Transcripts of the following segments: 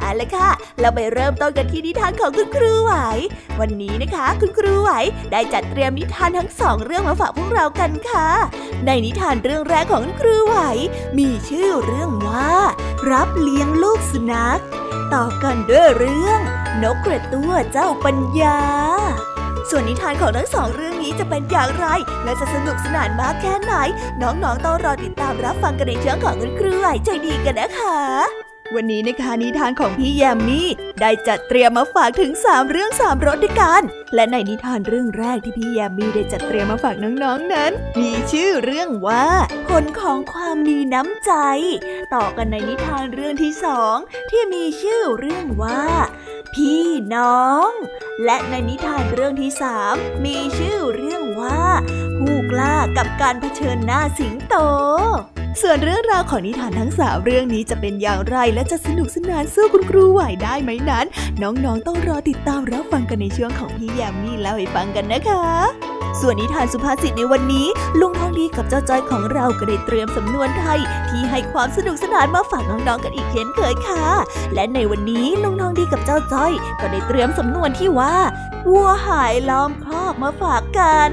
เอาละค่ะ เราไปเริ่มต้นกันที่นิทานของคุณครูไหว วันนี้นะคะ คุณครูไหวได้จัดเตรียมนิทานทั้งสองเรื่องมาฝากพวกเรากันค่ะ ในนิทานเรื่องแรกของคุณครูไหว มีชื่อเรื่องว่า รับเลี้ยงลูกสุนัข ต่อกันด้วยเรื่อง นกกระตั้วเจ้าปัญญาส่วนนิทานของทั้งสองเรื่องนี้จะเป็นอย่างไร และจะสนุกสนานมากแค่ไหน น้องๆต้องรอติดตามรับฟังกันในช่องของคุณครูไหวใจดีกันนะคะ วันนี้นะคะนิทานของพี่แยมมี่ได้จัดเตรียมมาฝากถึง 3 เรื่อง3รสด้วยกัน และในนิทานเรื่องแรกที่พี่แยมมี่ได้จัดเตรียมมาฝากน้องๆนนั้น มีชื่อเรื่องว่าผลของความมีน้ำใจ ต่อกันในนิทานเรื่องที่สองที่มีชื่อเรื่องว่า พี่น้อง และในนิทานเรื่องที่สามมีชื่อเรื่องว่า ผู้กล้ากับการเผชิญหน้าสิงโต ส่วนเรื่องราวของนิทานทั้งสามเรื่องนี้จะเป็นอย่างไรและจะสนุกสนานสู้คุณครูไหวได้ไหมนั้น น้องๆต้องรอติดตามรับฟังกันในช่วงของพี่ยามีเล่าให้ฟังกันนะคะ ส่วนนิทานสุภาษิตในวันนี้ ลุงทองดีกับเจ้าจ้อยของเราก็ได้เตรียมสำนวนไทย ที่ให้ความสนุกสนานมาฝากน้องๆกันอีกเช่นเคยค่ะ และในวันนี้ลุงทองดีกับเจ้าจ้อย ก็ได้เตรียมสำนวนที่ว่าวัวหายล้อมคอกมาฝากกัน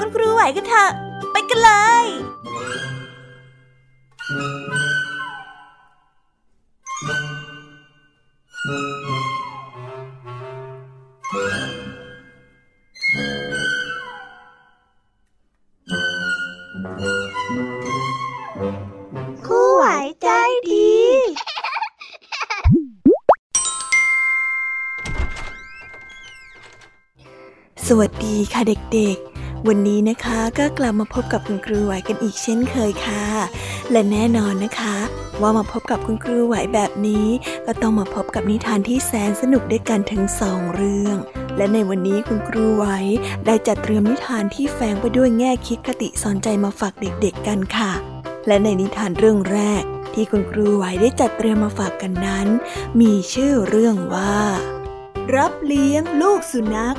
คุณครูไหวกันเถอะ ไปกันเลยครูไหวใจดี สวัสดีค่ะเด็กๆ วันนี้นะคะก็กลับมาพบกับคุณครูไหวกันอีกเช่นเคยค่ะ และแน่นอนนะคะ ว่ามาพบกับคุณครูไหวแบบนี้ ก็ต้องมาพบกับนิทานที่แสนสนุกด้วยกันถึงสองเรื่อง และในวันนี้คุณครูไหวได้จัดเตรียมนิทานที่แฝงไปด้วยแง่คิดคติสอนใจมาฝากเด็กๆกันค่ะ และในนิทานเรื่องแรก ที่คุณครูไหวได้จัดเตรียมมาฝากกันนั้น มีชื่อเรื่องว่า รับเลี้ยงลูกสุนัข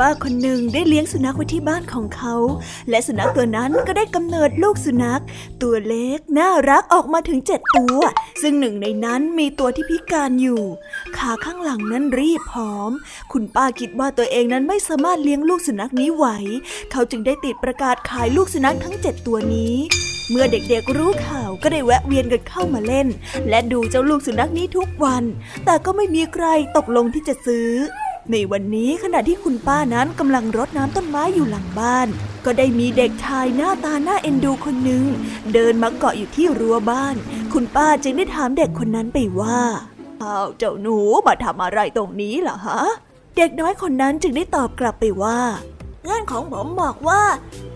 ป้าคนหนึ่งได้เลี้ยงสุนัขไว้ที่บ้านของเขา และสุนัขตัวนั้นก็ได้กำเนิดลูกสุนัข ตัวเล็กน่ารักออกมาถึงเจ็ดตัว ซึ่งหนึ่งในนั้นมีตัวที่พิการอยู่ ขาข้างหลังนั้นรีบผอม คุณป้าคิดว่าตัวเองนั้นไม่สามารถเลี้ยงลูกสุนัขนี้ไหว เขาจึงได้ติดประกาศขายลูกสุนัขทั้งเจ็ดตัวนี้เมื่อเด็กๆรู้ข่าวก็ได้แวะเวียนกันเข้ามาเล่น และดูเจ้าลูกสุนัขนี้ทุกวัน แต่ก็ไม่มีใครตกลงที่จะซื้อ ในวันนี้ขณะที่คุณป้านั้นกำลังรดน้ำต้นไม้อยู่หลังบ้าน ก็ได้มีเด็กชายหน้าตาหน้าเอ็นดูคนหนึ่งเดินมาเกาะอยู่ที่รั้วบ้าน คุณป้าจึงได้ถามเด็กคนนั้นไปว่าอ้าวเจ้าหนูมาทำอะไรตรงนี้ล่ะฮะ เด็กน้อยคนนั้นจึงได้ตอบกลับไปว่า พื่อนของผมบอกว่า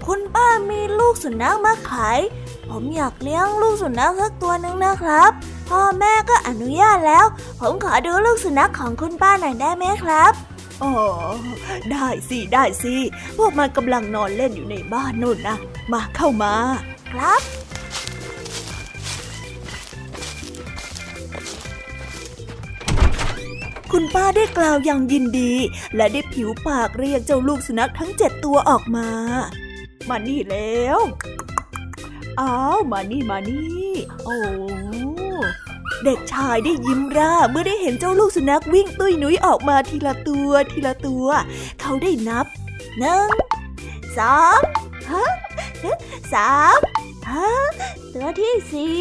คุณป้ามีลูกสุนัขมาขาย ผมอยากเลี้ยงลูกสุนัขสักตัวหนึ่งนะครับ พ่อแม่ก็อนุญาตแล้ว ผมขอดูลูกสุนัขของคุณป้าหน่อยได้ไหมครับอ๋อได้สิได้สิพวกมันกำลังนอนเล่นอยู่ในบ้านนู่นนะมาเข้ามา ครับ คุณป้าได้กล่าวอย่างยินดี และได้ผิวปากเรียกเจ้าลูกสุนัขทั้งเจ็ดตัวออกมา มานี่แล้วอ้าวมานี่มานี่โอ้เด็กชายได้ยิ้มร่าเมื่อได้เห็นเจ้าลูกสุนัขวิ่งตุ้ยนุ้ยออกมาทีละตัวทีละตัว เขาได้นับหนึ่งสองฮะสามฮะตัวที่สี่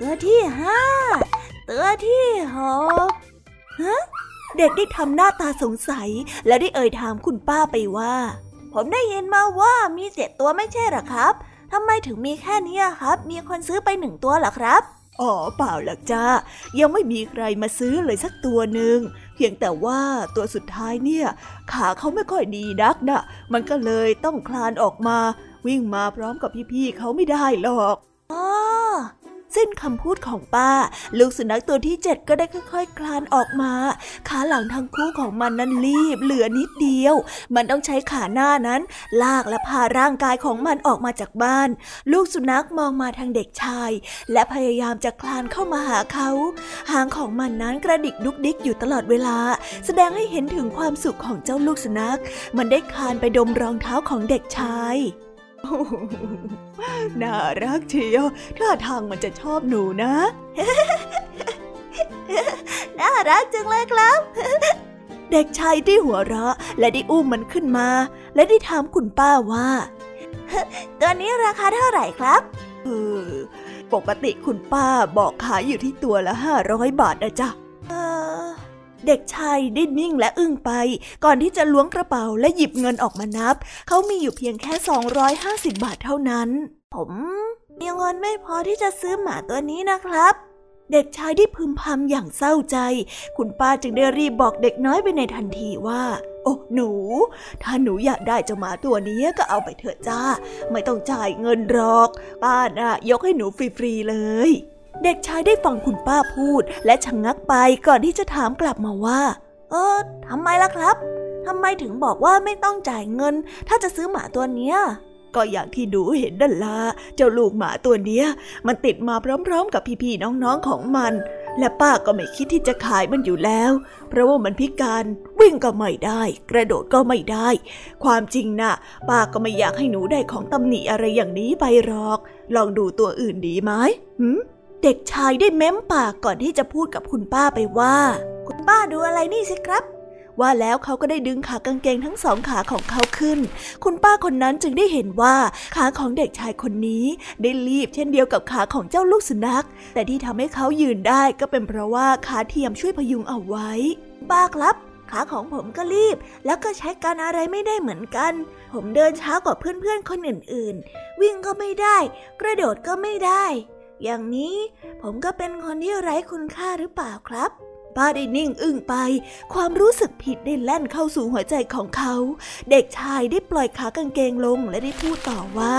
ตัวที่ห้าตัวที่หกฮะ เด็กได้ทำหน้าตาสงสัย และได้เอ่ยถามคุณป้าไปว่า ผมได้ยินมาว่ามีเจ็ดตัวไม่ใช่หรอครับทำไมถึงมีแค่นี้ครับ มีคนซื้อไปหนึ่งตัวหรอครับอ๋อเปล่าหรอกจ้ายังไม่มีใครมาซื้อเลยสักตัวหนึ่งเพียงแต่ว่าตัวสุดท้ายเนี่ย ขาเขาไม่ค่อยดีนักนะมันก็เลยต้องคลานออกมา วิ่งมาพร้อมกับพี่ๆเขาไม่ได้หรอกอ๋อ สิ้นคำพูดของป้า ลูกสุนัขตัวที่เจ็ดก็ได้ค่อย ๆ คลานออกมา ขาหลังทั้งคู่ของมันนั้นรีบเหลือนิดเดียว มันต้องใช้ขาหน้านั้น ลากและพาร่างกายของมันออกมาจากบ้าน ลูกสุนัขมองมาทางเด็กชาย และพยายามจะคลานเข้ามาหาเขา หางของมันนั้นกระดิกดุกดิกอยู่ตลอดเวลา แสดงให้เห็นถึงความสุขของเจ้าลูกสุนัข มันได้คลานไปดมรองเท้าของเด็กชาย น่ารักเชียวท่าทางมันจะชอบหนูนะ น่ารักจังเลยครับ เด็กชายที่หัวเราะ และได้อุ้มมันขึ้นมา และได้ถามคุณป้าว่าตัวนี้ราคาเท่าไหร่ครับเออปกติคุณป้าบอกขายอยู่ที่ตัวละห้าร้อยบาทนะจ๊ะ เด็กชายได้นิ่งและอึ้งไป ก่อนที่จะล้วงกระเป๋าและหยิบเงินออกมานับ เขามีอยู่เพียงแค่ 250 บาทเท่านั้น ผมมีเงินไม่พอที่จะซื้อหมาตัวนี้นะครับเด็กชายได้พึมพำอย่างเศร้าใจ คุณป้าจึงได้รีบบอกเด็กน้อยไปในทันทีว่า โอ้หนู ถ้าหนูอยากได้เจ้าหมาตัวนี้ก็เอาไปเถอะจ้า ไม่ต้องจ่ายเงินหรอก ป้าน่ะยกให้หนูฟรีๆเลย เด็กชายได้ฟังคุณป้าพูด และชะงงักไปก่อนที่จะถามกลับมาว่า เออทำไมล่ะครับทำไมถึงบอกว่าไม่ต้องจ่ายเงิน ถ้าจะซื้อหมาตัวเนี้ย ก็อย่างที่ดูเห็นดันลาเจ้าลูกหมาตัวเนี้ย มันติดมาพร้อมๆ กับพี่ๆน้องๆของมัน และป้าก็ไม่คิดที่จะขายมันอยู่แล้ว เพราะว่ามันพิการวิ่งก็ไม่ได้ กระโดดก็ไม่ได้ ความจริงนะ่ะ ป้าก็ไม่อยากให้หนูได้ของตำหนิอะไรอย่างนี้ไปหรอก ลองดูตัวอื่นดีไหมหืม เด็กชายได้เม้มปากก่อนที่จะพูดกับคุณป้าไปว่า คุณป้าดูอะไรนี่สิครับ ว่าแล้วเขาก็ได้ดึงขากางเกงทั้งสองขาของเขาขึ้น คุณป้าคนนั้นจึงได้เห็นว่าขาของเด็กชายคนนี้ได้รีบเช่นเดียวกับขาของเจ้าลูกสุนัข แต่ที่ทำให้เขายืนได้ก็เป็นเพราะว่าขาเทียมช่วยพยุงเอาไว้ ป้าครับ ขาของผมก็รีบ แล้วก็ใช้การอะไรไม่ได้เหมือนกัน ผมเดินช้ากว่าเพื่อนๆคนอื่นๆ วิ่งก็ไม่ได้ กระโดดก็ไม่ได้ อย่างนี้ผมก็เป็นคนที่ไร้คุณค่าหรือเปล่าครับ ป้าได้นิ่งอึ้งไป ความรู้สึกผิดได้แล่นเข้าสู่หัวใจของเขา เด็กชายได้ปล่อยขากางเกงลงและได้พูดต่อว่า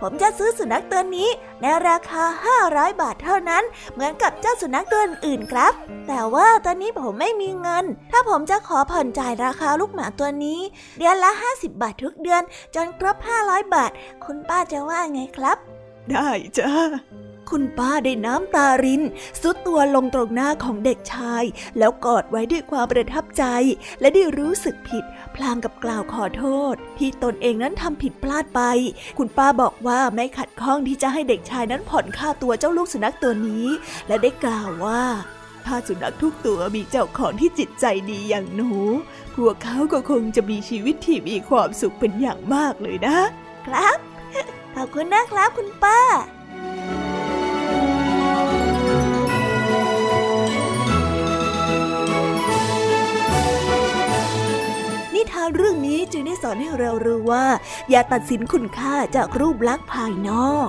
ผมจะซื้อสุนัขตัวนี้ในราคา 500 บาทเท่านั้น เหมือนกับเจ้าสุนัขตัวอื่นครับ แต่ว่าตอนนี้ผมไม่มีเงิน ถ้าผมจะขอผ่อนจ่ายราคาลูกหมาตัวนี้ เดือนละ 50 บาททุกเดือน จนครบ 500 บาท คุณป้าจะว่าไงครับ ได้จ้า คุณป้าได้น้ำตารินสุดตัวลงตรงหน้าของเด็กชาย แล้วกอดไว้ด้วยความประทับใจ และได้รู้สึกผิด พลางกับกล่าวขอโทษ ที่ตนเองนั้นทำผิดพลาดไป คุณป้าบอกว่าไม่ขัดข้องที่จะให้เด็กชายนั้นผ่อนค่าตัวเจ้าลูกสุนัขตัวนี้ และได้กล่าวว่าถ้าสุนัขทุกตัวมีเจ้าของที่จิตใจดีอย่างหนู พวกเขาก็คงจะมีชีวิตที่มีความสุขเป็นอย่างมากเลยนะ ครับ ขอบคุณนะครับคุณป้า เรื่องนี้จึงได้สอนให้เรารู้ว่า อย่าตัดสินคุณค่าจากรูปลักษณ์ภายนอก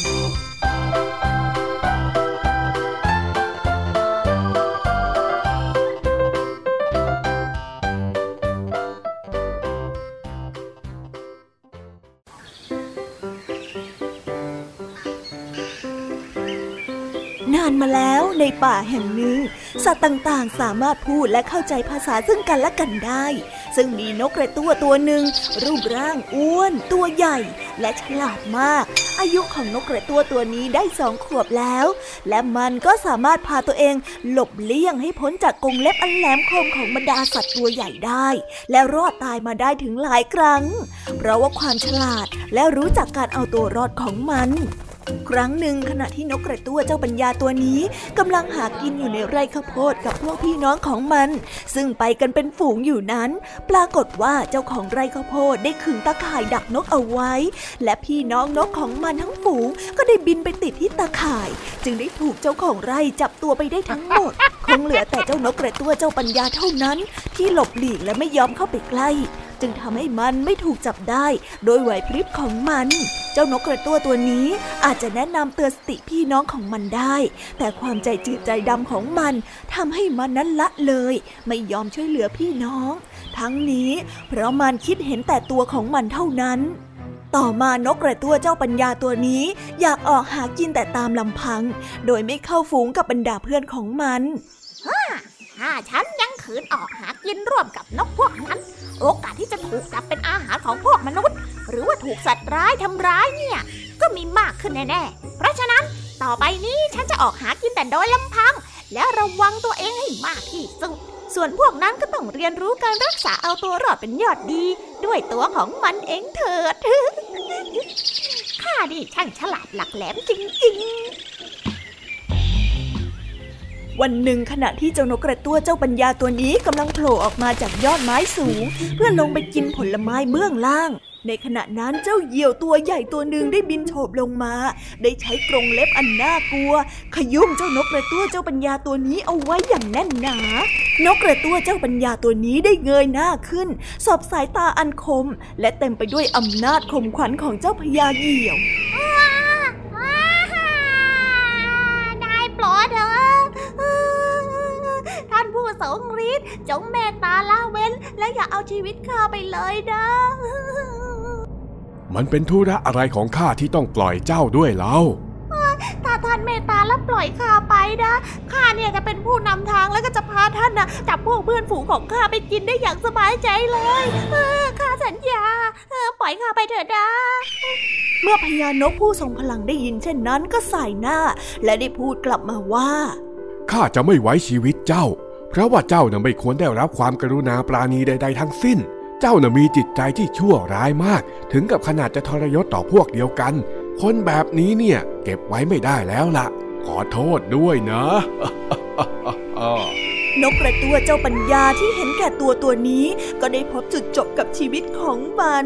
านมาแล้วในป่าแห่งหนึ่ง สัตว์ต่างๆ สามารถพูดและเข้าใจภาษาซึ่งกันและกันได้ ซึ่งมีนกกระตั้วตัวหนึ่ง รูปร่างอ้วน ตัวใหญ่ และฉลาดมาก อายุของนกกระตั้วตัวนี้ได้สองขวบแล้ว และมันก็สามารถพาตัวเองหลบเลี่ยงให้พ้นจากกรงเล็บอันแหลมคมของบรรดาสัตว์ตัวใหญ่ได้ และรอดตายมาได้ถึงหลายครั้ง เพราะว่าความฉลาดและรู้จักการเอาตัวรอดของมัน ครั้งหนึ่งขณะที่นกกระตั้วเจ้าปัญญาตัวนี้กำลังหากินอยู่ในไร่ข้าวโพดกับพวกพี่น้องของมัน ซึ่งไปกันเป็นฝูงอยู่นั้น ปรากฏว่าเจ้าของไร่ข้าวโพดได้ขึงตาข่ายดักนกเอาไว้ และพี่น้องนกของมันทั้งฝูงก็ได้บินไปติดที่ตาข่าย จึงได้ถูกเจ้าของไร่จับตัวไปได้ทั้งหมด คงเหลือแต่เจ้านกกระตั้วเจ้าปัญญาเท่านั้น ที่หลบหลีกและไม่ยอมเข้าไปใกล้ จึงทำให้มันไม่ถูกจับได้ โดยไหวพริบของมัน เจ้านกกระตั้วตัวนี้อาจจะแนะนำเตือนสติพี่น้องของมันได้ แต่ความใจจืดใจดำของมันทำให้มันนั้นละเลย ไม่ยอมช่วยเหลือพี่น้อง ทั้งนี้เพราะมันคิดเห็นแต่ตัวของมันเท่านั้นต่อมานกกระตั้วเจ้าปัญญาตัวนี้ อยากออกหากินแต่ตามลำพัง โดยไม่เข้าฝูงกับบรรดาเพื่อนของมัน ถ้าฉันยังขืนออกหากินร่วมกับนกพวกนั้น โอกาสที่จะถูกจับเป็นอาหารของพวกมนุษย์ หรือว่าถูกสัตว์ร้ายทำร้ายเนี่ย ก็มีมากขึ้นแน่ๆ เพราะฉะนั้นต่อไปนี้ฉันจะออกหากินแต่โดยลำพัง และระวังตัวเองให้มากที่สุด ส่วนพวกนั้นก็ต้องเรียนรู้การรักษาเอาตัวรอดเป็นยอดดี ด้วยตัวของมันเองเถิดข้านี่ช่างฉลาดหลักแหลมจริงๆ วันหนึ่งขณะที่เจ้านกกระตั้วเจ้าปัญญาตัวนี้กำลังโผล่ออกมาจากยอดไม้สูง เพื่อลงไปกินผลไม้เบื้องล่าง ในขณะนั้นเจ้าเหยี่ยวตัวใหญ่ตัวหนึ่งได้บินโฉบลงมา ได้ใช้กรงเล็บอันน่ากลัว ขยุ่มเจ้านกกระตั้วเจ้าปัญญาตัวนี้เอาไว้อย่างแน่นหนา นกกระตั้วเจ้าปัญญาตัวนี้ได้เงยหน้าขึ้น สอบสายตาอันคม และเต็มไปด้วยอำนาจข่มขวัญของเจ้าพญาเหยี่ยวได้ปลอดเถ อะผู้ทรงฤทธิ์จงเมตตาละเว้น และอย่าเอาชีวิตข้าไปเลยนะ มันเป็นธุระอะไรของข้าที่ต้องปล่อยเจ้าด้วยเล่าถ้าท่านเมตตาและปล่อยข้าไปนะข้าเนี่ยจะเป็นผู้นำทางแล้วก็จะพาท่านนะจับพวกเพื่อนฝูงของข้าไปกินได้อย่างสบายใจเลยเออข้าสัญญาเออปล่อยข้าไปเถอะนะเมื่อพญานกผู้ทรงพลังได้ยินเช่นนั้นก็สายหน้า และได้พูดกลับมาว่า ข้าจะไม่ไว้ชีวิตเจ้า เพราะว่าเจ้าน่ะไม่ควรได้รับความกรุณาปราณีใด ๆ ทั้งสิ้น เจ้าน่ะมีจิตใจที่ชั่วร้ายมาก ถึงกับขนาดจะทรยศต่อพวกเดียวกัน คนแบบนี้เนี่ยเก็บไว้ไม่ได้แล้วล่ะ ขอโทษด้วยนะนกกระตั้วเจ้าปัญญาที่เห็นแก่ตัวตัวนี้ ก็ได้พบจุดจบกับชีวิตของมัน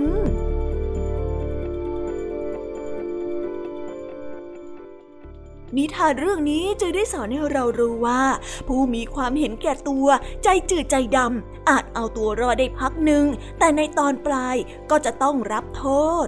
นิทานเรื่องนี้จึงได้สอนให้เรารู้ว่า ผู้มีความเห็นแก่ตัว ใจจืดใจดำอาจเอาตัวรอดได้พักหนึ่งแต่ในตอนปลายก็จะต้องรับโทษ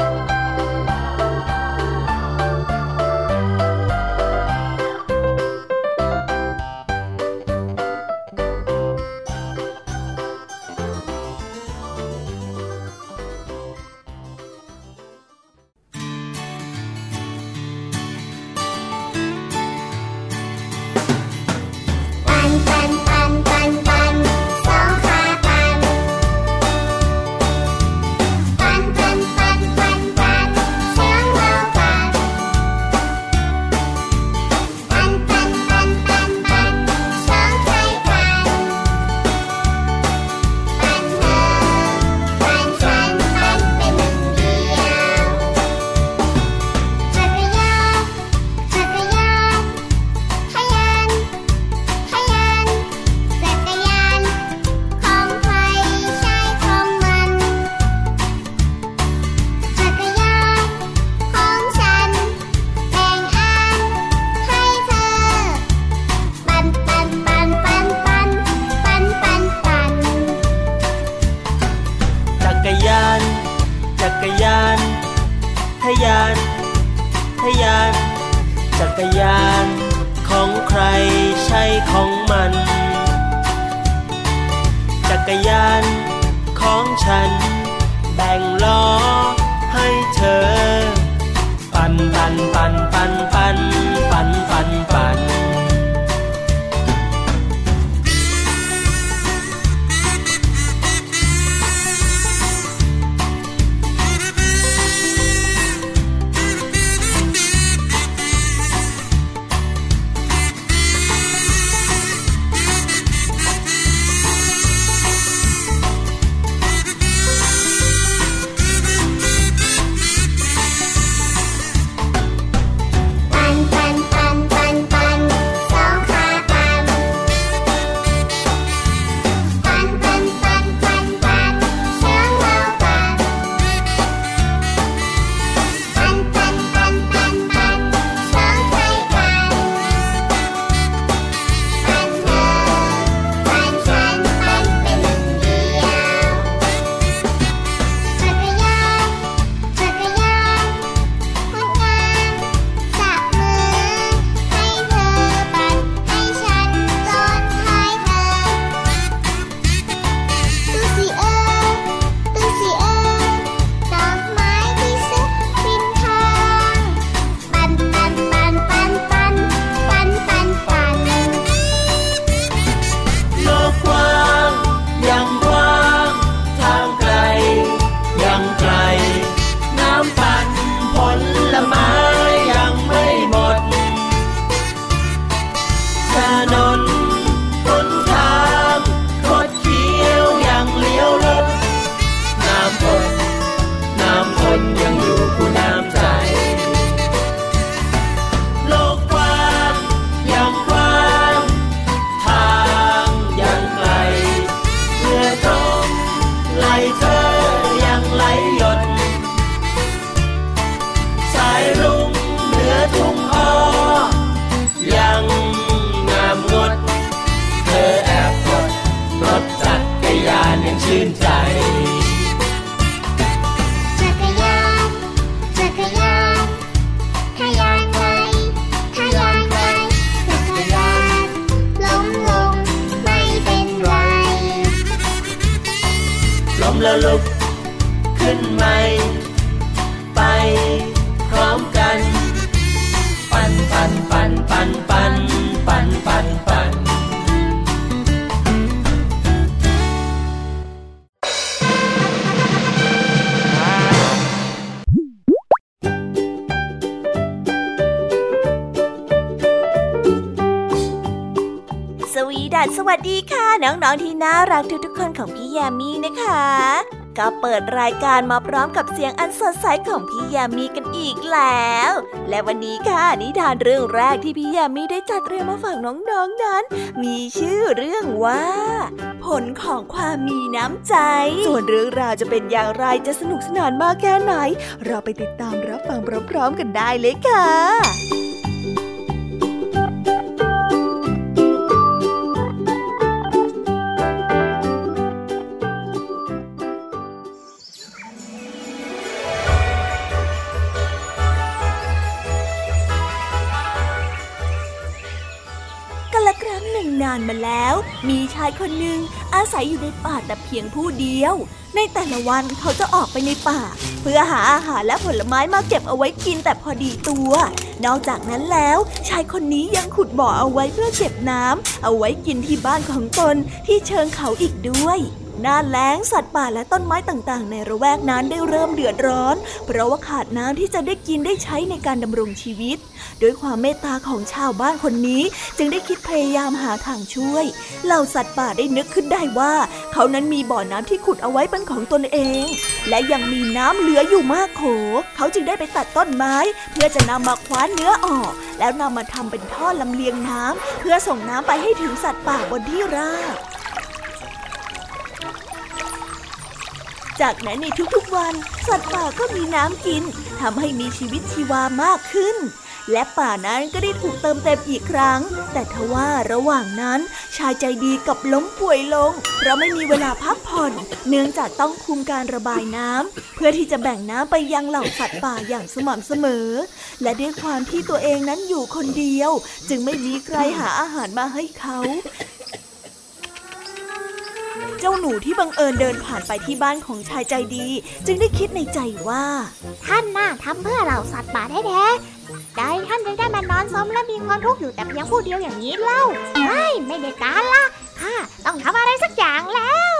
สวัสสวัสดีค่ะ น้องๆที่น่ารักทุกๆคนของพี่ยามีนะคะ ก็เปิดรายการมาพร้อมกับเสียงอันสดใสของพี่ยามีกันอีกแล้ว และวันนี้ค่ะนิทานเรื่องแรกที่พี่ยามีได้จัดเตรียมมาฝากน้องๆนนั้น มีชื่อเรื่องว่า ผลของความมีน้ำใจ ส่วนเรื่องราวจะเป็นอย่างไรจะสนุกสนานมากแค่ไหน เราไปติดตามรับฟังพร้อมๆกันได้เลยค่ะ นานมาแล้ว มีชายคนหนึ่งอาศัยอยู่ในป่าแต่เพียงผู้เดียว ในแต่ละวันเขาจะออกไปในป่า เพื่อหาอาหารและผลไม้มาเก็บเอาไว้กินแต่พอดีตัว นอกจากนั้นแล้ว ชายคนนี้ยังขุดบ่อเอาไว้เพื่อเก็บน้ำเอาไว้กินที่บ้านของตนที่เชิงเขาอีกด้วย หน้าแล้งสัตว์ป่าและต้นไม้ต่างๆ ในระแวกนั้นได้เริ่มเดือดร้อน เพราะว่าขาดน้ำที่จะได้กินได้ใช้ในการดำรงชีวิต ด้วยความเมตตาของชาวบ้านคนนี้ จึงได้คิดพยายามหาทางช่วย เหล่าสัตว์ป่าได้นึกขึ้นได้ว่า เขานั้นมีบ่อน้ำที่ขุดเอาไว้เป็นของตนเอง และยังมีน้ำเหลืออยู่มากโข เขาจึงได้ไปตัดต้นไม้ เพื่อจะนำมาคว้านเนื้อออก แล้วนำมาทำเป็นท่อลำเลียงน้ำเพื่อส่งน้ำไปให้ถึงสัตว์ป่าบนที่ราบ จากนั้นในทุกๆวัน สัตว์ป่าก็มีน้ำกินทำให้มีชีวิตชีวามากขึ้น และป่านั้นก็ได้ถูกเติมเต็มอีกครั้ง แต่ทว่าระหว่างนั้น ชายใจดีกับล้มป่วยลง เพราะไม่มีเวลาพักผ่อน เนื่องจากต้องคุมการระบายน้ำเพื่อที่จะแบ่งน้ำไปยังเหล่าสัตว์ป่าอย่างสม่ำเสมอ และด้วยความที่ตัวเองนั้นอยู่คนเดียว จึงไม่มีใครหาอาหารมาให้เขา เจ้าหนูที่บังเอิญเดินผ่านไปที่บ้านของชายใจดี จึงได้คิดในใจว่า ท่านน่าทำเพื่อเราสัตว์ป่าแท้ๆได้ท่านจึงได้มานอนซมและมีความทุกข์อยู่แต่เพียงผู้เดียวอย่างนี้เล่าไม่ไม่ได้การละข้าต้องทำอะไรสักอย่างแล้ว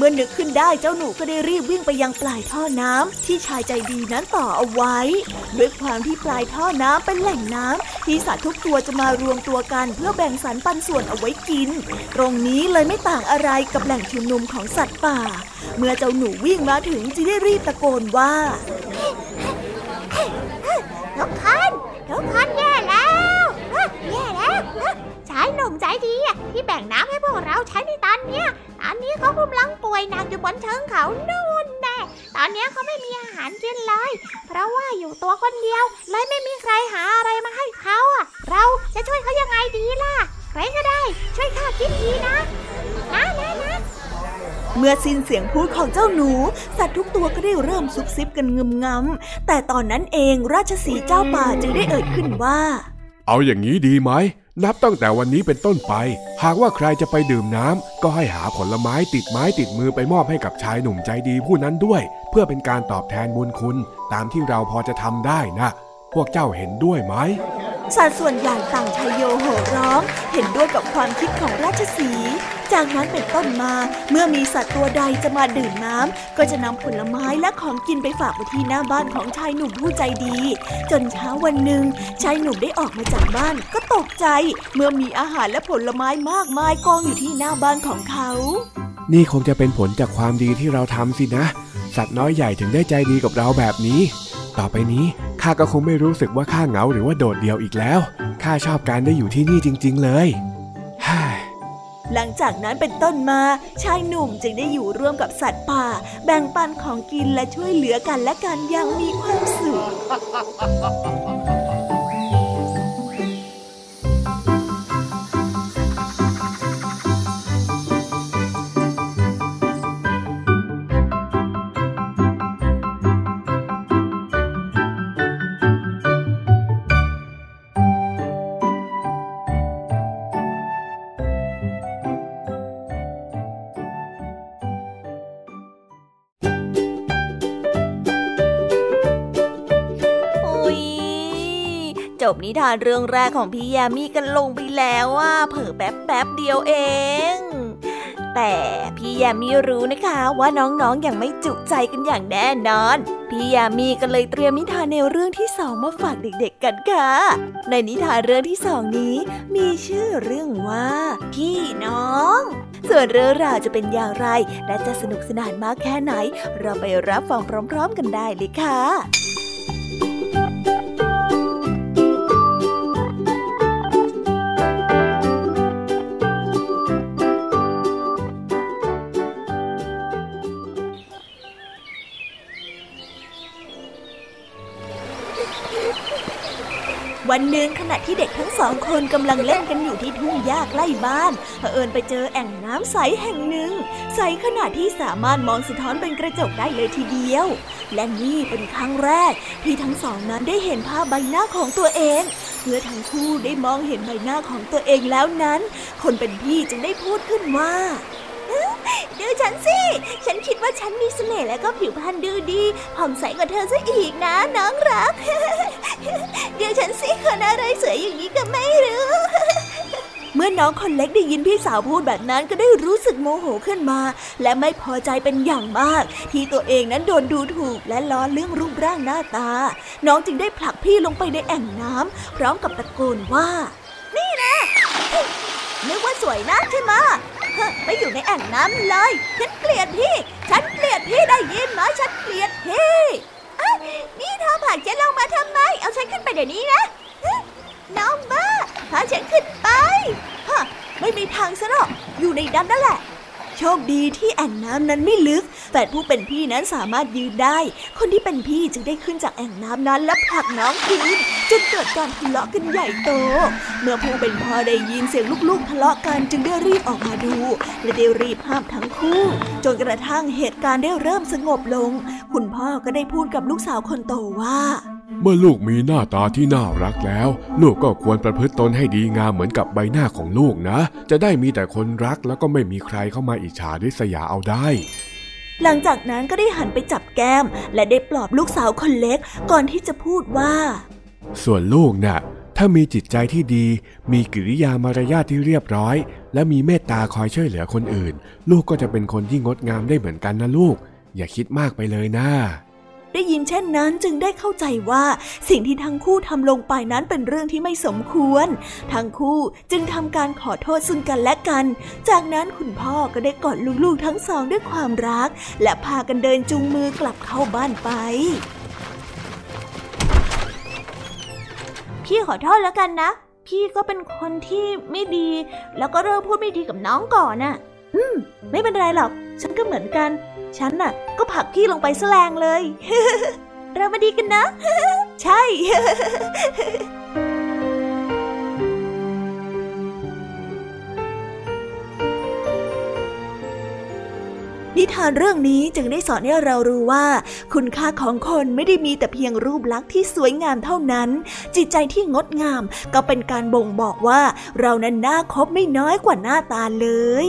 เมื่อนึกขึ้นได้เจ้าหนูก็ได้รีบวิ่งไปยังปลายท่อน้ำที่ชายใจดีนั้นต่อเอาไว้ ด้วยความที่ปลายท่อน้ำเป็นแหล่งน้ำที่สัตว์ทุกตัวจะมารวมตัวกันเพื่อแบ่งสรรปันส่วนเอาไว้กิน ตรงนี้เลยไม่ต่างอะไรกับแหล่งชุมนุมของสัตว์ป่า เมื่อเจ้าหนูวิ่งมาถึงจึงได้รีบตะโกนว่าทุกคนทุกคนแย่ นุ่มใจดีที่แบ่งน้ำให้พวกเราใช้ในตอนเนี้ยตอนนี้เขากำลังป่วยหนักอยู่บนเชิงเขานู่นแน่ตอนนี้เขาไม่มีอาหารกินเลย เพราะว่าอยู่ตัวคนเดียวเลยไม่มีใครหาอะไรมาให้เขาอะ เราจะช่วยเขายังไงดีล่ะ ใครก็ได้ ช่วยข้าคิดทีนะนะนะนะเมื่อสิ้นเสียงพูดของเจ้าหนู สัตว์ทุกตัวก็ได้เริ่มซุบซิบกันงึมงำแต่ตอนนั้นเองราชสีเจ้าป่าจึงได้เอ่ยขึ้นว่า เอาอย่างนี้ดีไหม นับตั้งแต่วันนี้เป็นต้นไป หากว่าใครจะไปดื่มน้ำก็ให้หาผลไม้ติดไม้ติดมือไปมอบให้กับชายหนุ่มใจดีผู้นั้นด้วย เพื่อเป็นการตอบแทนบุญคุณ ตามที่เราพอจะทำได้นะ พวกเจ้าเห็นด้วยไหมสัตว์ส่วนใหญ่ต่างชายโยโห่ร้อง เห็นด้วยกับความคิดของราชสี จากนั้นเป็นต้นมา เมื่อมีสัตว์ตัวใดจะมาดื่มน้ำก็จะนำผลไม้และของกินไปฝากไว้ที่หน้าบ้านของชายหนุ่มผู้ใจดี จนเช้าวันหนึ่งชายหนุ่มได้ออกมาจากบ้านก็ตกใจ เมื่อมีอาหารและผลไม้มากมายกองอยู่ที่หน้าบ้านของเขา นี่คงจะเป็นผลจากความดีที่เราทำสินะ สัตว์น้อยใหญ่ถึงได้ใจดีกับเราแบบนี้ ต่อไปนี้ข้าก็คงไม่รู้สึกว่าข้าเหงาหรือว่าโดดเดี่ยวอีกแล้วข้าชอบการได้อยู่ที่นี่จริง ๆ เลย หลังจากนั้นเป็นต้นมาชายหนุ่มจึงได้อยู่ร่วมกับสัตว์ป่า แบ่งปันของกินและช่วยเหลือกันและกันอย่างมีความสุข บนิทานเรื่องแรกของพี่ยามีกันลงไปแล้วว่าเผิ่แป๊บแป๊บเดียวเอง แต่พี่ยามีรู้นะคะว่าน้องๆออย่างไม่จุใจกันอย่างแน่นอน พี่ยามีก็เลยเตรียมนิทานแนวเรื่องที่สองมาฝากเด็กๆกันค่ะ ในนิทานเรื่องที่สองนี้ มีชื่อเรื่องว่า พี่น้อง ส่วนเรื่องราวจะเป็นอย่างไร และจะสนุกสนานมากแค่ไหน เราไปรับฟังพร้อม ๆ กันได้เลยค่ะ วันหนึ่งขณะที่เด็กทั้งสองคนกำลังเล่นกันอยู่ที่ทุ่งหญ้าใกล้บ้านเผอิญไปเจอแอ่งน้ำใสแห่งหนึ่ง ใสขนาดที่สามารถมองสะท้อนเป็นกระจกได้เลยทีเดียว และนี่เป็นครั้งแรก ที่ทั้งสองนั้นได้เห็นภาพใบหน้าของตัวเอง เมื่อทั้งคู่ได้มองเห็นใบหน้าของตัวเองแล้วนั้น คนเป็นพี่จึงได้พูดขึ้นว่าดูฉันสิ ฉันคิดว่าฉันมีเสน่ห์และก็ผิวพรรณดูดีผ่องใสกว่าเธอซะอีกนะน้องรัก เดี๋ยวฉันสิคนอะไรสวยอย่างนี้ก็ไม่รู้ เมื่อน้องคนเล็กได้ยินพี่สาวพูดแบบนั้นก็ได้รู้สึกโมโหขึ้นมา และไม่พอใจเป็นอย่างมาก ที่ตัวเองนั้นโดนดูถูกและล้อเรื่องรูปร่างหน้าตา น้องจึงได้ผลักพี่ลงไปในแอ่งน้ำพร้อมกับตะโกนว่า นี่นะนึกว่าสวยนักใช่ไหมไปอยู่ในแอ่งน้ำเลย ฉันเกลียดพี่ ฉันเกลียดพี่ได้ยินไหมฉันเกลียดพี่ นี่เธอผลักฉันลงมาทำไม เอาฉันขึ้นไปเดี๋ยวนี้นะ น้องบ้าพาฉันขึ้นไปฮะไม่มีทางซะหรอก อยู่ในดันนั่นแหละ โชคดีที่แอ่งน้ำนั้นไม่ลึก แฝดผู้เป็นพี่นั้นสามารถยืนได้ คนที่เป็นพี่จึงได้ขึ้นจากแอ่งน้ำนั้นและผลักน้องคืนจนเกิดการทะเลาะกันใหญ่โต เมื่อผู้เป็นพ่อได้ยินเสียงลูกๆ ทะเลาะกันจึงได้รีบออกมาดู และได้รีบห้ามทั้งคู่ จนกระทั่งเหตุการณ์ได้เริ่มสงบลง คุณพ่อก็ได้พูดกับลูกสาวคนโตว่า เมื่อลูกมีหน้าตาที่น่ารักแล้ว ลูกก็ควรประพฤติตนให้ดีงามเหมือนกับใบหน้าของลูกนะ จะได้มีแต่คนรักแล้วก็ไม่มีใครเข้ามาอิจฉาริษยาเอาได้ หลังจากนั้นก็ได้หันไปจับแก้ม และได้ปลอบลูกสาวคนเล็กก่อนที่จะพูดว่า ส่วนลูกนะ่ะ ถ้ามีจิตใจที่ดี มีกิริยามารยาทที่เรียบร้อย และมีเมตตาคอยช่วยเหลือคนอื่น ลูกก็จะเป็นคนที่งดงามได้เหมือนกันนะลูก อย่าคิดมากไปเลยนะ ได้ยินเช่นนั้นจึงได้เข้าใจว่า สิ่งที่ทั้งคู่ทำลงไปนั้นเป็นเรื่องที่ไม่สมควร ทั้งคู่จึงทำการขอโทษซึ่งกันและกัน จากนั้นคุณพ่อก็ได้กอดลูกๆทั้งสองด้วยความรัก และพากันเดินจูงมือกลับเข้าบ้านไปพี่ขอโทษแล้วกันนะ พี่ก็เป็นคนที่ไม่ดี แล้วก็เริ่มพูดไม่ดีกับน้องก่อนน่ะ อืม ไม่เป็นไรหรอก ฉันก็เหมือนกัน ฉันน่ะ ก็ผลักพี่ลงไปแสลงเลย เรามาดีกันนะ ใช่ นิทานเรื่องนี้จึงได้สอนให้เรารู้ว่า คุณค่าของคนไม่ได้มีแต่เพียงรูปลักษณ์ที่สวยงามเท่านั้น จิตใจที่งดงามก็เป็นการบ่งบอกว่า เรานั้นน่าคบไม่น้อยกว่าหน้าตาเลย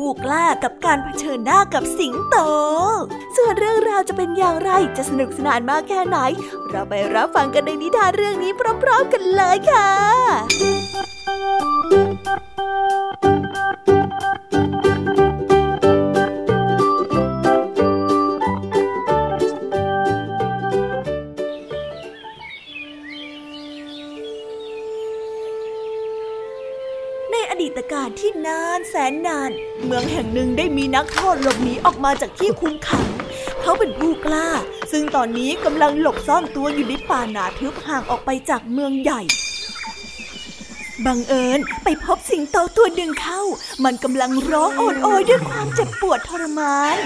ผู้กล้ากับการเผชิญหน้ากับสิงโต ส่วนเรื่องราวจะเป็นอย่างไรจะสนุกสนานมากแค่ไหน เราไปรับฟังกันในนิทานเรื่องนี้พร้อมๆกันเลยค่ะ กาศที่นานแสนนาน เมืองแห่งหนึ่งได้มีนักโทษหลบหนีออกมาจากที่คุมขัง เขาเป็นผู้กล้า ซึ่งตอนนี้กำลังหลบซ่อนตัวอยู่ในป่าหนาทึบห่างออกไปจากเมืองใหญ่บังเอิญไปพบสิงโตตัวหนึ่งเข้า มันกำลังร้องโอดโอยด้วยความเจ็บปวดทรมาน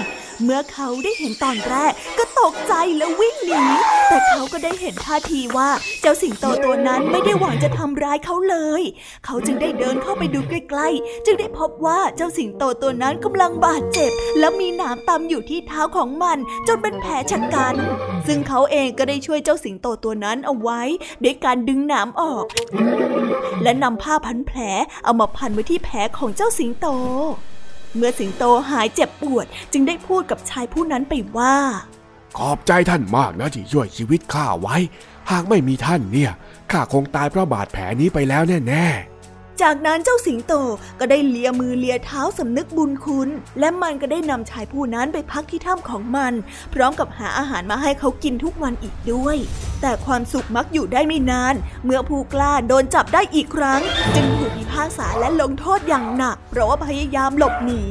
เมื่อเขาได้เห็นตอนแรกก็ตกใจและวิ่งหนี แต่เขาก็ได้เห็นท่าทีว่าเจ้าสิงโตตัวนั้นไม่ได้หวังจะทำร้ายเขาเลย เขาจึงได้เดินเข้าไปดูใกล้ๆ จึงได้พบว่าเจ้าสิงโตตัวนั้นกำลังบาดเจ็บ และมีหนามตำอยู่ที่เท้าของมัน จนเป็นแผลชะกัน ซึ่งเขาเองก็ได้ช่วยเจ้าสิงโตตัวนั้นเอาไว้ด้วยการดึงหนามออก และนำผ้าพันแผลเอามาพันไว้ที่แผลของเจ้าสิงโต เมื่อสิงโตหายเจ็บปวดจึงได้พูดกับชายผู้นั้นไปว่า ขอบใจท่านมากนะที่ช่วยชีวิตข้าไว้ หากไม่มีท่านเนี่ยข้าคงตายเพราะบาดแผลนี้ไปแล้วแน่ๆ จากนั้นเจ้าสิงโตก็ได้เลียมือเลียเท้าสำนึกบุญคุณ และมันก็ได้นำชายผู้นั้นไปพักที่ถ้ำของมัน พร้อมกับหาอาหารมาให้เขากินทุกวันอีกด้วย แต่ความสุขมักอยู่ได้ไม่นาน เมื่อผู้กล้าโดนจับได้อีกครั้ง จึงถูกพิพากษาและลงโทษอย่างหนัก เพราะว่าพยายามหลบหนี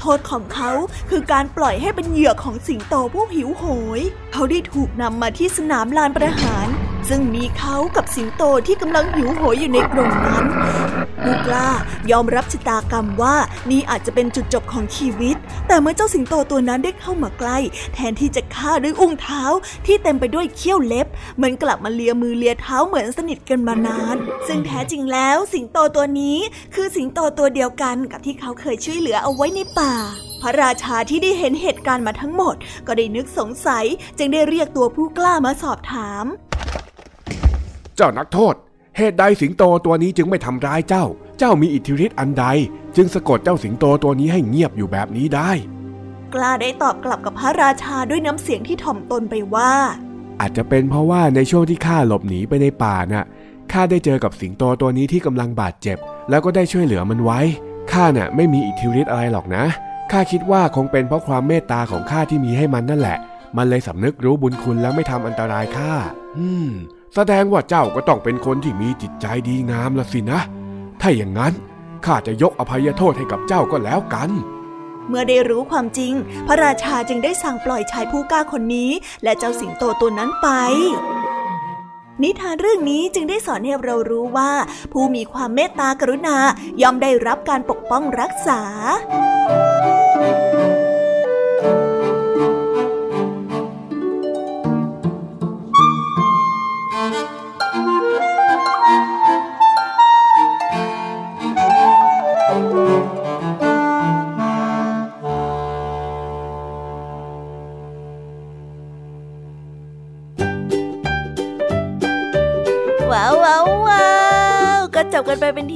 โทษของเขาคือการปล่อยให้เป็นเหยื่อของสิงโตผู้หิวโหย เขาได้ถูกนำมาที่สนามลานประหาร ซึ่งมีเขากับสิงโตที่กำลังหิวโหยอยู่ในกรงนั้นผู้กล้ายอมรับชะตากรรมว่านี่อาจจะเป็นจุดจบของชีวิต แต่เมื่อเจ้าสิงโตตัวนั้นได้เข้ามาใกล้ แทนที่จะฆ่าด้วยอุ้งเท้าที่เต็มไปด้วยเขี้ยวเล็บ มันกลับมาเลียมือเลียเท้าเหมือนสนิทกันมานาน ซึ่งแท้จริงแล้วสิงโตตัวนี้คือสิงโตตัวเดียวกันกับที่เขาเคยช่วยเหลือเอาไว้ในป่า พระราชาที่ได้เห็นเหตุการณ์มาทั้งหมด ก็ได้นึกสงสัยจึงได้เรียกตัวผู้กล้ามาสอบถาม เจ้านักโทษ เหตุใดสิงโตตัวนี้จึงไม่ทำร้ายเจ้า เจ้ามีอิทธิฤทธิ์อันใด จึงสะกดเจ้าสิงโตตัวนี้ให้เงียบอยู่แบบนี้ได้ กล้าได้ตอบกลับกับพระราชาด้วยน้ำเสียงที่ถ่อมตนไปว่า อาจจะเป็นเพราะว่าในช่วงที่ข้าหลบหนีไปในป่าน่ะข้าได้เจอกับสิงโตตัวนี้ที่กำลังบาดเจ็บ แล้วก็ได้ช่วยเหลือมันไว้ข้าน่ะไม่มีอิทธิฤทธิ์อะไรหรอกนะข้าคิดว่าคงเป็นเพราะความเมตตาของข้าที่มีให้มันนั่นแหละ มันเลยสำนึกรู้บุญคุณแล้วไม่ทำอันตรายข้า อืม แสดงว่าเจ้าก็ต้องเป็นคนที่มีจิตใจดีงามละสินะ ถ้าอย่างนั้นข้าจะยกอภัยโทษให้กับเจ้าก็แล้วกัน เมื่อได้รู้ความจริง พระราชาจึงได้สั่งปล่อยชายผู้กล้าคนนี้ และเจ้าสิงโตตัวนั้นไป นิทานเรื่องนี้จึงได้สอนให้เรารู้ว่า ผู้มีความเมตตากรุณาย่อมได้รับการปกป้องรักษา 70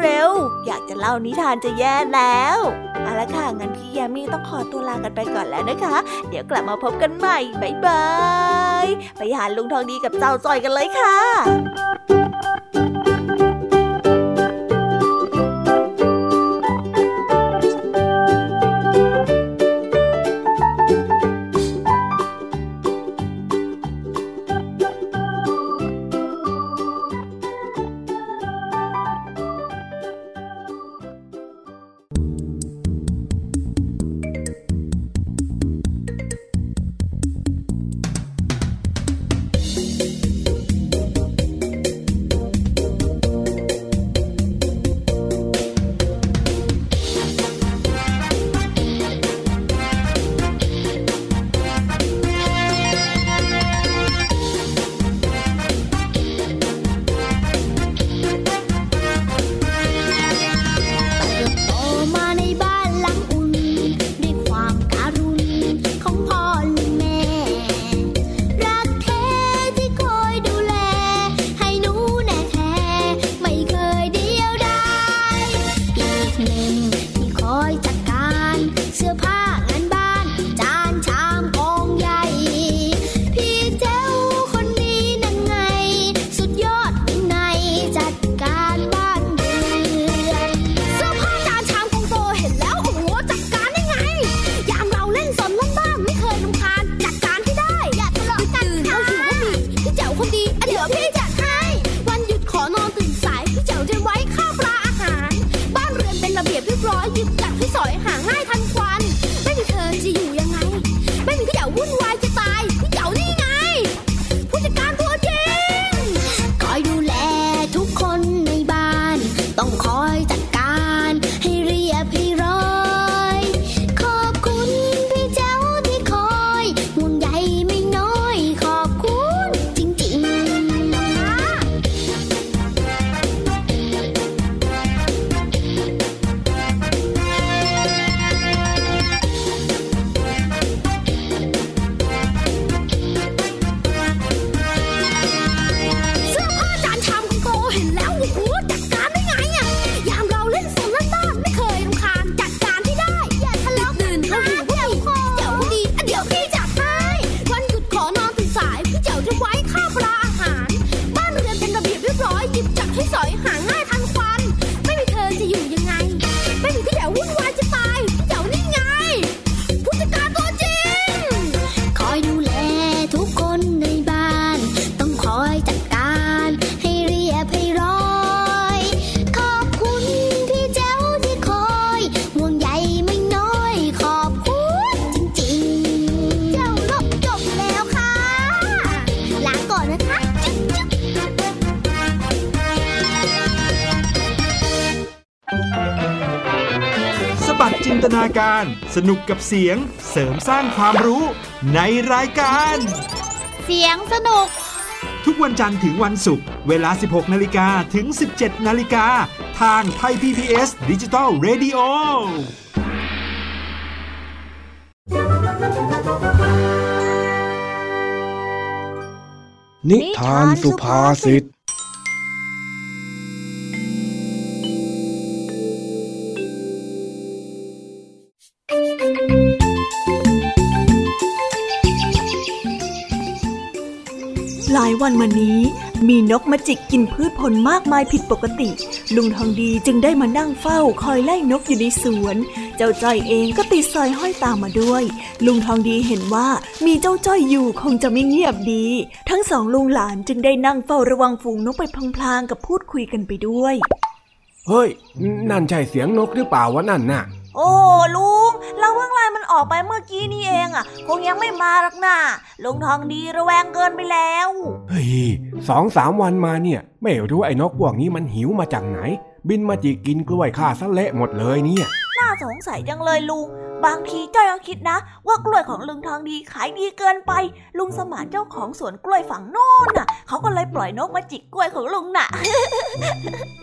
เร็ว อยากจะเล่านิทานจะแย่แล้วเอาละค่ะงั้นพี่ยามีต้องขอตัวลากันไปก่อนแล้วนะคะ เดี๋ยวกลับมาพบกันใหม่บ๊ายบายไปหาลุงทองดีกับเจ้าจอยกันเลยค่ะ สนุกกับเสียงเสริมสร้างความรู้ในรายการ เสียงสนุก ทุกวันจันทร์ถึงวันศุกร์เวลา 16 นาฬิกาถึง 17 นาฬิกา ทางไทย PBS ดิจิตอล Radio นิทานสุภาษิต นี้ มีนกมาจิกกินพืชผลมากมายผิดปกติ ลุงทองดีจึงได้มานั่งเฝ้าคอยไล่นกอยู่ในสวน เจ้าจ้อยเองก็ติดสอยห้อยตามมาด้วย ลุงทองดีเห็นว่ามีเจ้าจ้อยอยู่คงจะไม่เงียบดี ทั้งสองลุงหลานจึงได้นั่งเฝ้าระวังฝูงนกไปพลางๆกับพูดคุยกันไปด้วย เฮ้ย นั่นใช่เสียงนกหรือเปล่าวะนั่นน่ะ โอ้ลุงเราเพิ่งไล่มันออกไปเมื่อกี้นี่เองอะ คงยังไม่มาหรอกนะลุงทองดีระแวงเกินไปแล้วเฮ้ยสองสามวันมาเนี่ย ไม่รู้ไอ้นกพวกนี้มันหิวมาจากไหน บินมาจิกกินกล้วยข้าซะเละหมดเลยเนี่ยน่าสงสัยจังเลยลุง บางทีจ้อยก็คิดนะ ว่ากล้วยของลุงทองดีขายดีเกินไป ลุงสมานเจ้าของสวนกล้วยฝั่งโน้นน่ะ เขาก็เลยปล่อยนกมาจิกกล้วยของลุงน่ะ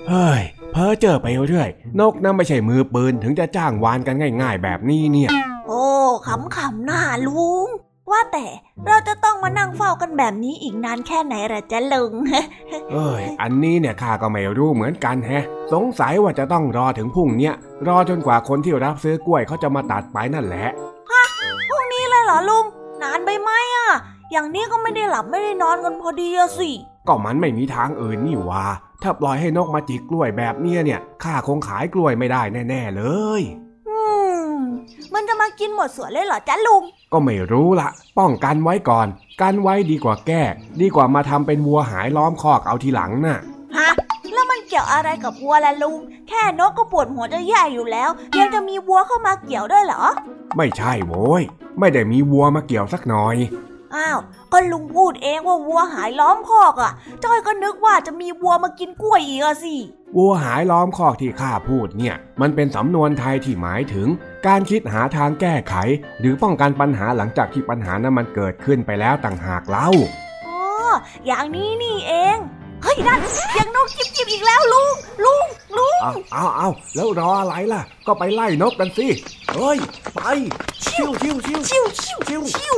เฮ้ย เพ้อเจอไปเรื่อย นกนั่นไม่ใช่มือปืนถึงจะจ้างวานกันง่าย ๆ แบบนี้เนี่ย โอ้ขำๆหน้าลุง ว่าแต่เราจะต้องมานั่งเฝ้ากันแบบนี้อีกนานแค่ไหนล่ะจ๊ะลุง เอ้ย อันนี้เนี่ยข้าก็ไม่รู้เหมือนกันแฮะ สงสัยว่าจะต้องรอถึงพรุ่งเนี้ยรอจนกว่าคนที่รับซื้อกล้วยเขาจะมาตัดไปนั่นแหละพรุ่งนี้เลยเหรอลุง นานไปไหมอะ อย่างนี้ก็ไม่ได้หลับไม่ได้นอนกันพอดีอะสิ ก็มันไม่มีทางอื่นนี่หว่า ถ้าปล่อยให้นกมาจิกกล้วยแบบเนี้ยเนี่ยข้าคงขายกล้วยไม่ได้แน่ ๆเลย อืม มันจะมากินหมดสวนเลยเหรอจ๊ะลุง ก็ไม่รู้ละ ป้องกันไว้ก่อน กันไว้ดีกว่าแก้ ดีกว่ามาทำเป็นวัวหายล้อมคอกเอาทีหลังน่ะ ฮะ แล้วมันเกี่ยวอะไรกับวัวล่ะลุง แค่นกก็ปวดหัวจะแย่อยู่แล้ว ยังจะมีวัวเข้ามาเกี่ยวด้วยเหรอ ไม่ใช่โว้ย ไม่ได้มีวัวมาเกี่ยวสักหน่อย อ้าว ก็ลุงพูดเองว่าวัวหายล้อมคอกอะจ้อยก็นึกว่าจะมีวัวมากินกล้วยอีกอะสิวัวหายล้อมคอกที่ข้าพูดเนี่ย มันเป็นสำนวนไทยที่หมายถึง การคิดหาทางแก้ไข หรือป้องกันปัญหาหลังจากที่ปัญหานั้นมันเกิดขึ้นไปแล้วต่างหากเล่าอ๋ออย่างนี้นี่เองเฮ้ยนั่นเสียงนกจิบจิบอีกแล้วลุงลุงลุงเอาเอาเอาแล้วรออะไรล่ะ ก็ไปไล่นกกันสิเฮ้ยไปชิวชิวชิวชิวชิวชิวชิว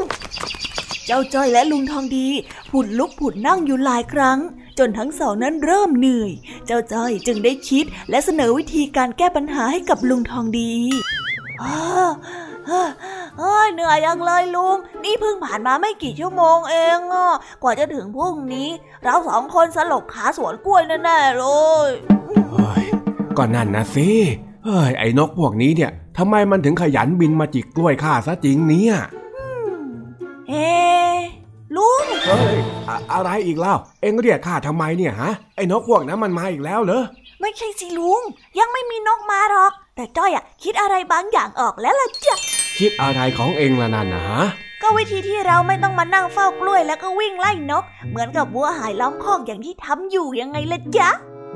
เจ้าจ้อยและลุงทองดีผุดลุกผุดนั่งอยู่หลายครั้ง จนทั้งสองนั้นเริ่มเหนื่อย เจ้าจ้อยจึงได้คิดและเสนอวิธีการแก้ปัญหาให้กับลุงทองดีอ้าเฮ้ยเฮ้ยเหนื่อยจังเลยลุง นี่เพิ่งผ่านมาไม่กี่ชั่วโมงเองอะกว่าจะถึงพรุ่งนี้ เราสองคนสลบขาสวนกล้วยแน่ๆเลยเฮ้ยก็นั่นนะสิเฮ้ยไอ้นกพวกนี้เนี่ยทำไมมันถึงขยันบินมาจิกกล้วยข้าซะจริงเนี่ย เฮ้ลุง เฮ้ยอะอะไรอีกเล่า เอ็งเรียกข้าทำไมเนี่ยฮะ ไอ้นกพวกนั้นมันมาอีกแล้วเหรอ ไม่ใช่สิลุง ยังไม่มีนกมาหรอก แต่จ้อยอะคิดอะไรบางอย่างออกแล้วล่ะจ้ะ คิดอะไรของเอ็งละนั่นนะฮะ ก็วิธีที่เราไม่ต้องมานั่งเฝ้ากล้วยแล้วก็วิ่งไล่นก เหมือนกับวัวหายล้อมคอกอย่างที่ทำอยู่ยังไงล่ะจ๊ะ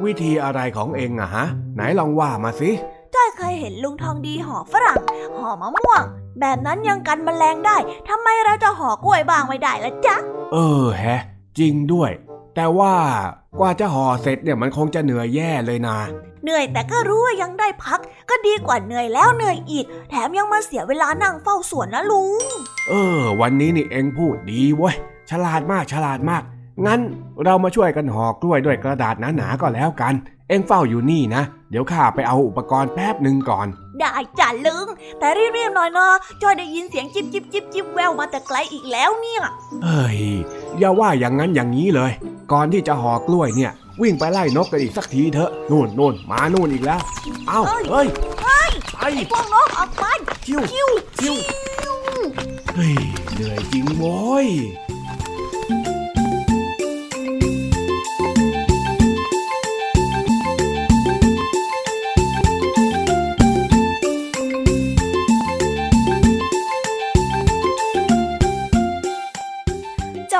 วิธีอะไรของเอ็งอะฮะ ไหนลองว่ามาสิ จ้อยเคยเห็นลุงทองดีห่อฝรั่งห่อมะม่วง แบบนั้นยังกันแมลงได้ทำไมเราจะห่อกล้วยบางไม่ได้ล่ะจ๊ะ เออแฮะ จริงด้วย แต่ว่ากว่าจะห่อเสร็จเนี่ยมันคงจะเหนื่อยแย่เลยนะ เหนื่อยแต่ก็รู้ว่ายังได้พัก ก็ดีกว่าเหนื่อยแล้วเหนื่อยอีก แถมยังมาเสียเวลานั่งเฝ้าสวนนะลุง เออ วันนี้นี่เอ็งพูดดีเว้ย ฉลาดมากฉลาดมาก งั้นเรามาช่วยกันห่อกล้วยด้วยกระดาษหนาๆก็แล้วกัน เอ็งเฝ้าอยู่นี่นะ เดี๋ยวข้าไปเอาอุปกรณ์แป๊บหนึ่งก่อน ได้จ้ะลุง แต่รีบๆหน่อยนะจ้อยได้ยินเสียงจิบจิบจิบจิบแววมาแต่ไกลอีกแล้วเนี่ยเฮ้ยอย่าว่าอย่างนั้นอย่างนี้เลย ก่อนที่จะห่อกล้วยเนี่ย วิ่งไปไล่นกกันอีกสักทีเถอะนู่นนู่นมานู่นอีกแล้ว เอ้าเฮ้ยไปพวกนกออกไปคิวคิวคิวเฮ้ยเหนื่อยจริงโว้ย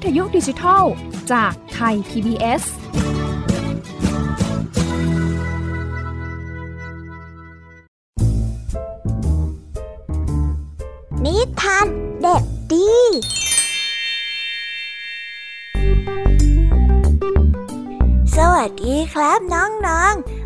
วิทยุดิจิทัล จากไทย PBS นิทานเด็กดี สวัสดีครับน้องๆ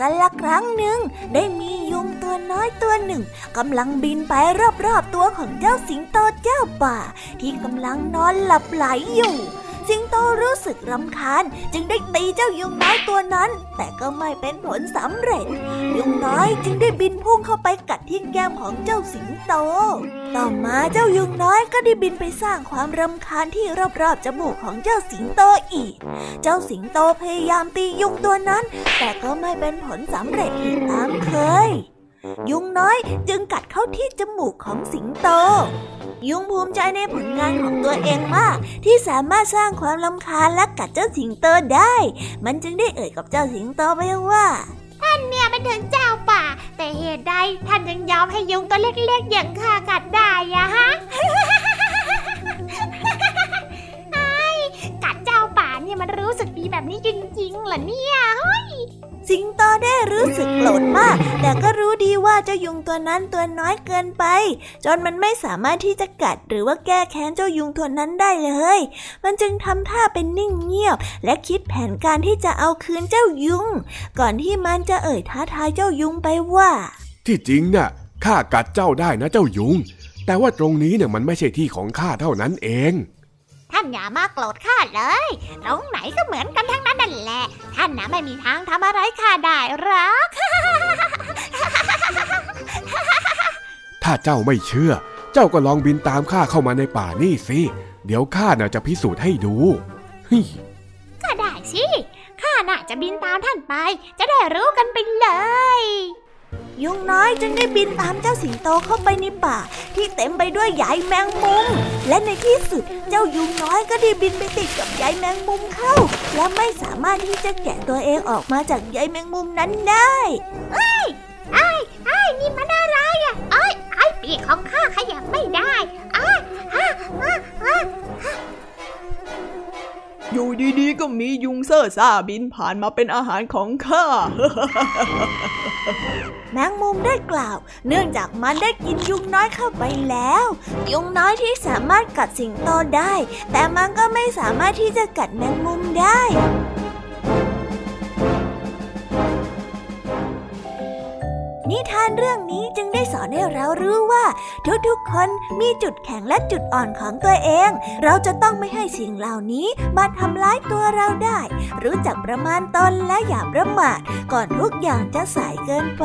กันละครั้งหนึ่ง ได้มียุงตัวน้อยตัวหนึ่งกำลังบินไปรอบๆตัวของเจ้าสิงโตเจ้าป่า ที่กำลังนอนหลับไหลอยู่ สิงโตรู้สึกรำคาญ จึงได้ตีเจ้ายุงน้อยตัวนั้น แต่ก็ไม่เป็นผลสำเร็จ ยุงน้อยจึงได้บินพุ่งเข้าไปกัดที่แก้มของเจ้าสิงโต ต่อมาเจ้ายุงน้อยก็ได้บินไปสร้างความรำคาญที่รอบๆจมูกของเจ้าสิงโตอีก เจ้าสิงโตพยายามตียุงตัวนั้น แต่ก็ไม่เป็นผลสำเร็จอีกตามเคย ยุงน้อยจึงกัดเข้าที่จมูกของสิงโต ยุงภูมิใจในผลงานของตัวเองมาก ที่สามารถสร้างความลำคาญและกัดเจ้าสิงโตได้ มันจึงได้เอ่ยกับเจ้าสิงโตไปว่า ท่านเนี่ยเป็นถึงเจ้าป่า แต่เหตุใดท่านยังยอมให้ยุงตัวเล็กๆอย่างข้ากัดได้อะฮะไอ้กัดเจ้าป่าเนี่ยมันรู้สึกดีแบบนี้จริงๆเหรอเนี่ยเฮ้ยสิงโตได้รู้สึกโกรธมาก แต่ก็รู้ดีว่า เจ้ายุงตัวนั้นตัวน้อยเกินไป จนมันไม่สามารถที่จะกัดหรือว่าแก้แค้นเจ้ายุงตัวนั้นได้เลย มันจึงทำท่าเป็นนิ่งเงียบ และคิดแผนการที่จะเอาคืนเจ้ายุง ก่อนที่มันจะเอ่ยท้าทายเจ้ายุงไปว่า ที่จริงน่ะข้ากัดเจ้าได้นะเจ้ายุง แต่ว่าตรงนี้เนี่ยมันไม่ใช่ที่ของข้าเท่านั้นเองท่านอย่ามาโกรธข้าเลย ตรงไหนก็เหมือนกันทั้งนั้นนั่นแหละ ท่านนะไม่มีทางทำอะไรข้าได้หรอก ถ้าเจ้าไม่เชื่อ เจ้าก็ลองบินตามข้าเข้ามาในป่านี่สิ เดี๋ยวข้าน่ะจะพิสูจน์ให้ดูเฮ้ยก็ได้สิ ข้าน่ะจะบินตามท่านไป จะได้รู้กันไปเลย ยุงน้อยจึงได้บินตามเจ้าสิงโตเข้าไปในป่า ที่เต็มไปด้วยใยแมงมุม และในที่สุดเจ้ายุงน้อยก็ได้บินไปติดกับใยแมงมุมเข้า และไม่สามารถที่จะแกะตัวเองออกมาจากใยแมงมุมนั้นได้ ไอ้ไอ้นี่มันอะไรอะไอ้ไอ้ปีกของข้าขยับไม่ได้ไอ้ฮะฮะฮะอยู่ดีๆ ก็มียุงเซ่อซ่าบินผ่านมาเป็นอาหารของข้า แมงมุมได้กล่าว เนื่องจากมันได้กินยุงน้อยเข้าไปแล้ว ยุงน้อยที่สามารถกัดสิงโตได้ แต่มันก็ไม่สามารถที่จะกัดแมงมุมได้ นิทานเรื่องนี้จึงได้สอนให้เรารู้ว่า ทุกๆคนมีจุดแข็งและจุดอ่อนของตัวเอง เราจะต้องไม่ให้สิ่งเหล่านี้มาทำร้ายตัวเราได้ รู้จักประมาณตนและอย่าประมาทก่อนทุกอย่างจะสายเกินไป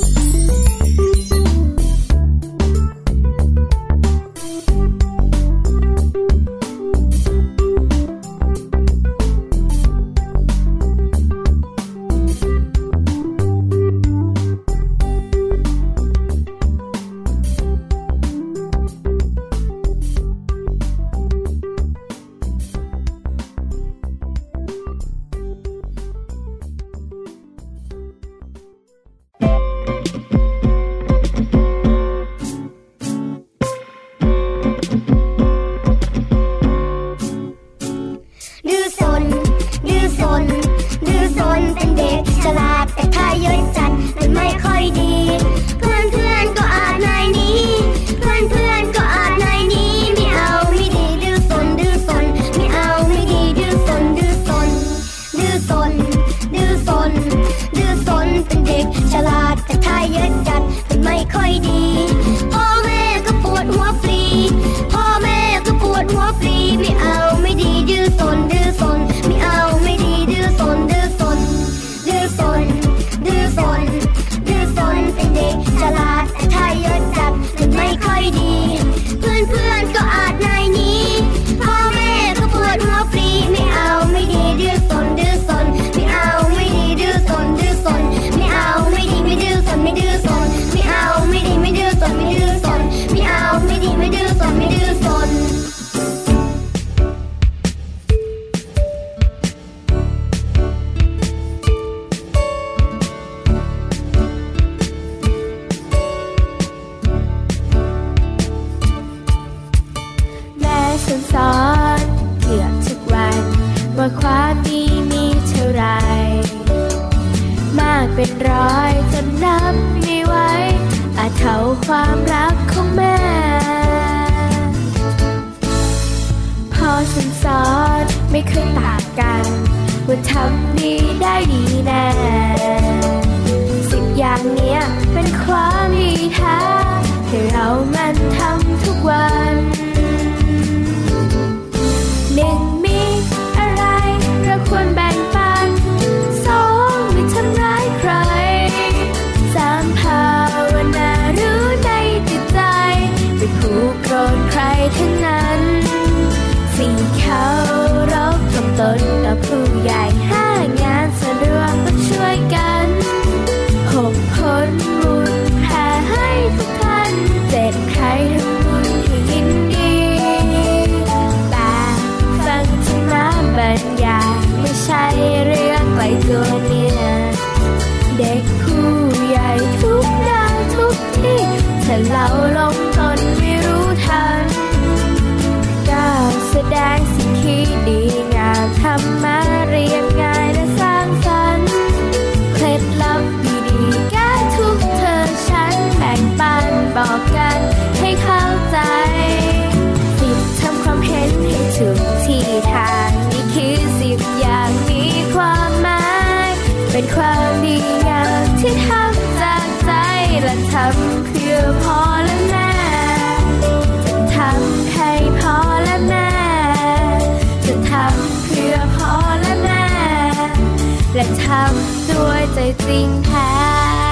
ทำด้วยใจจริงแท้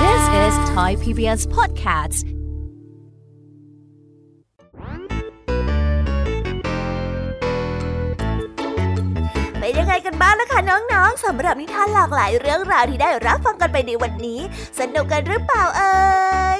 This is Thai PBS Podcast เป็นยังไงกันบ้างล่ะคะน้องๆสำหรับนิทานหลากหลายเรื่องราวที่ได้รับฟังกันไปในวันนี้ สนุกกันหรือเปล่าเอ่ย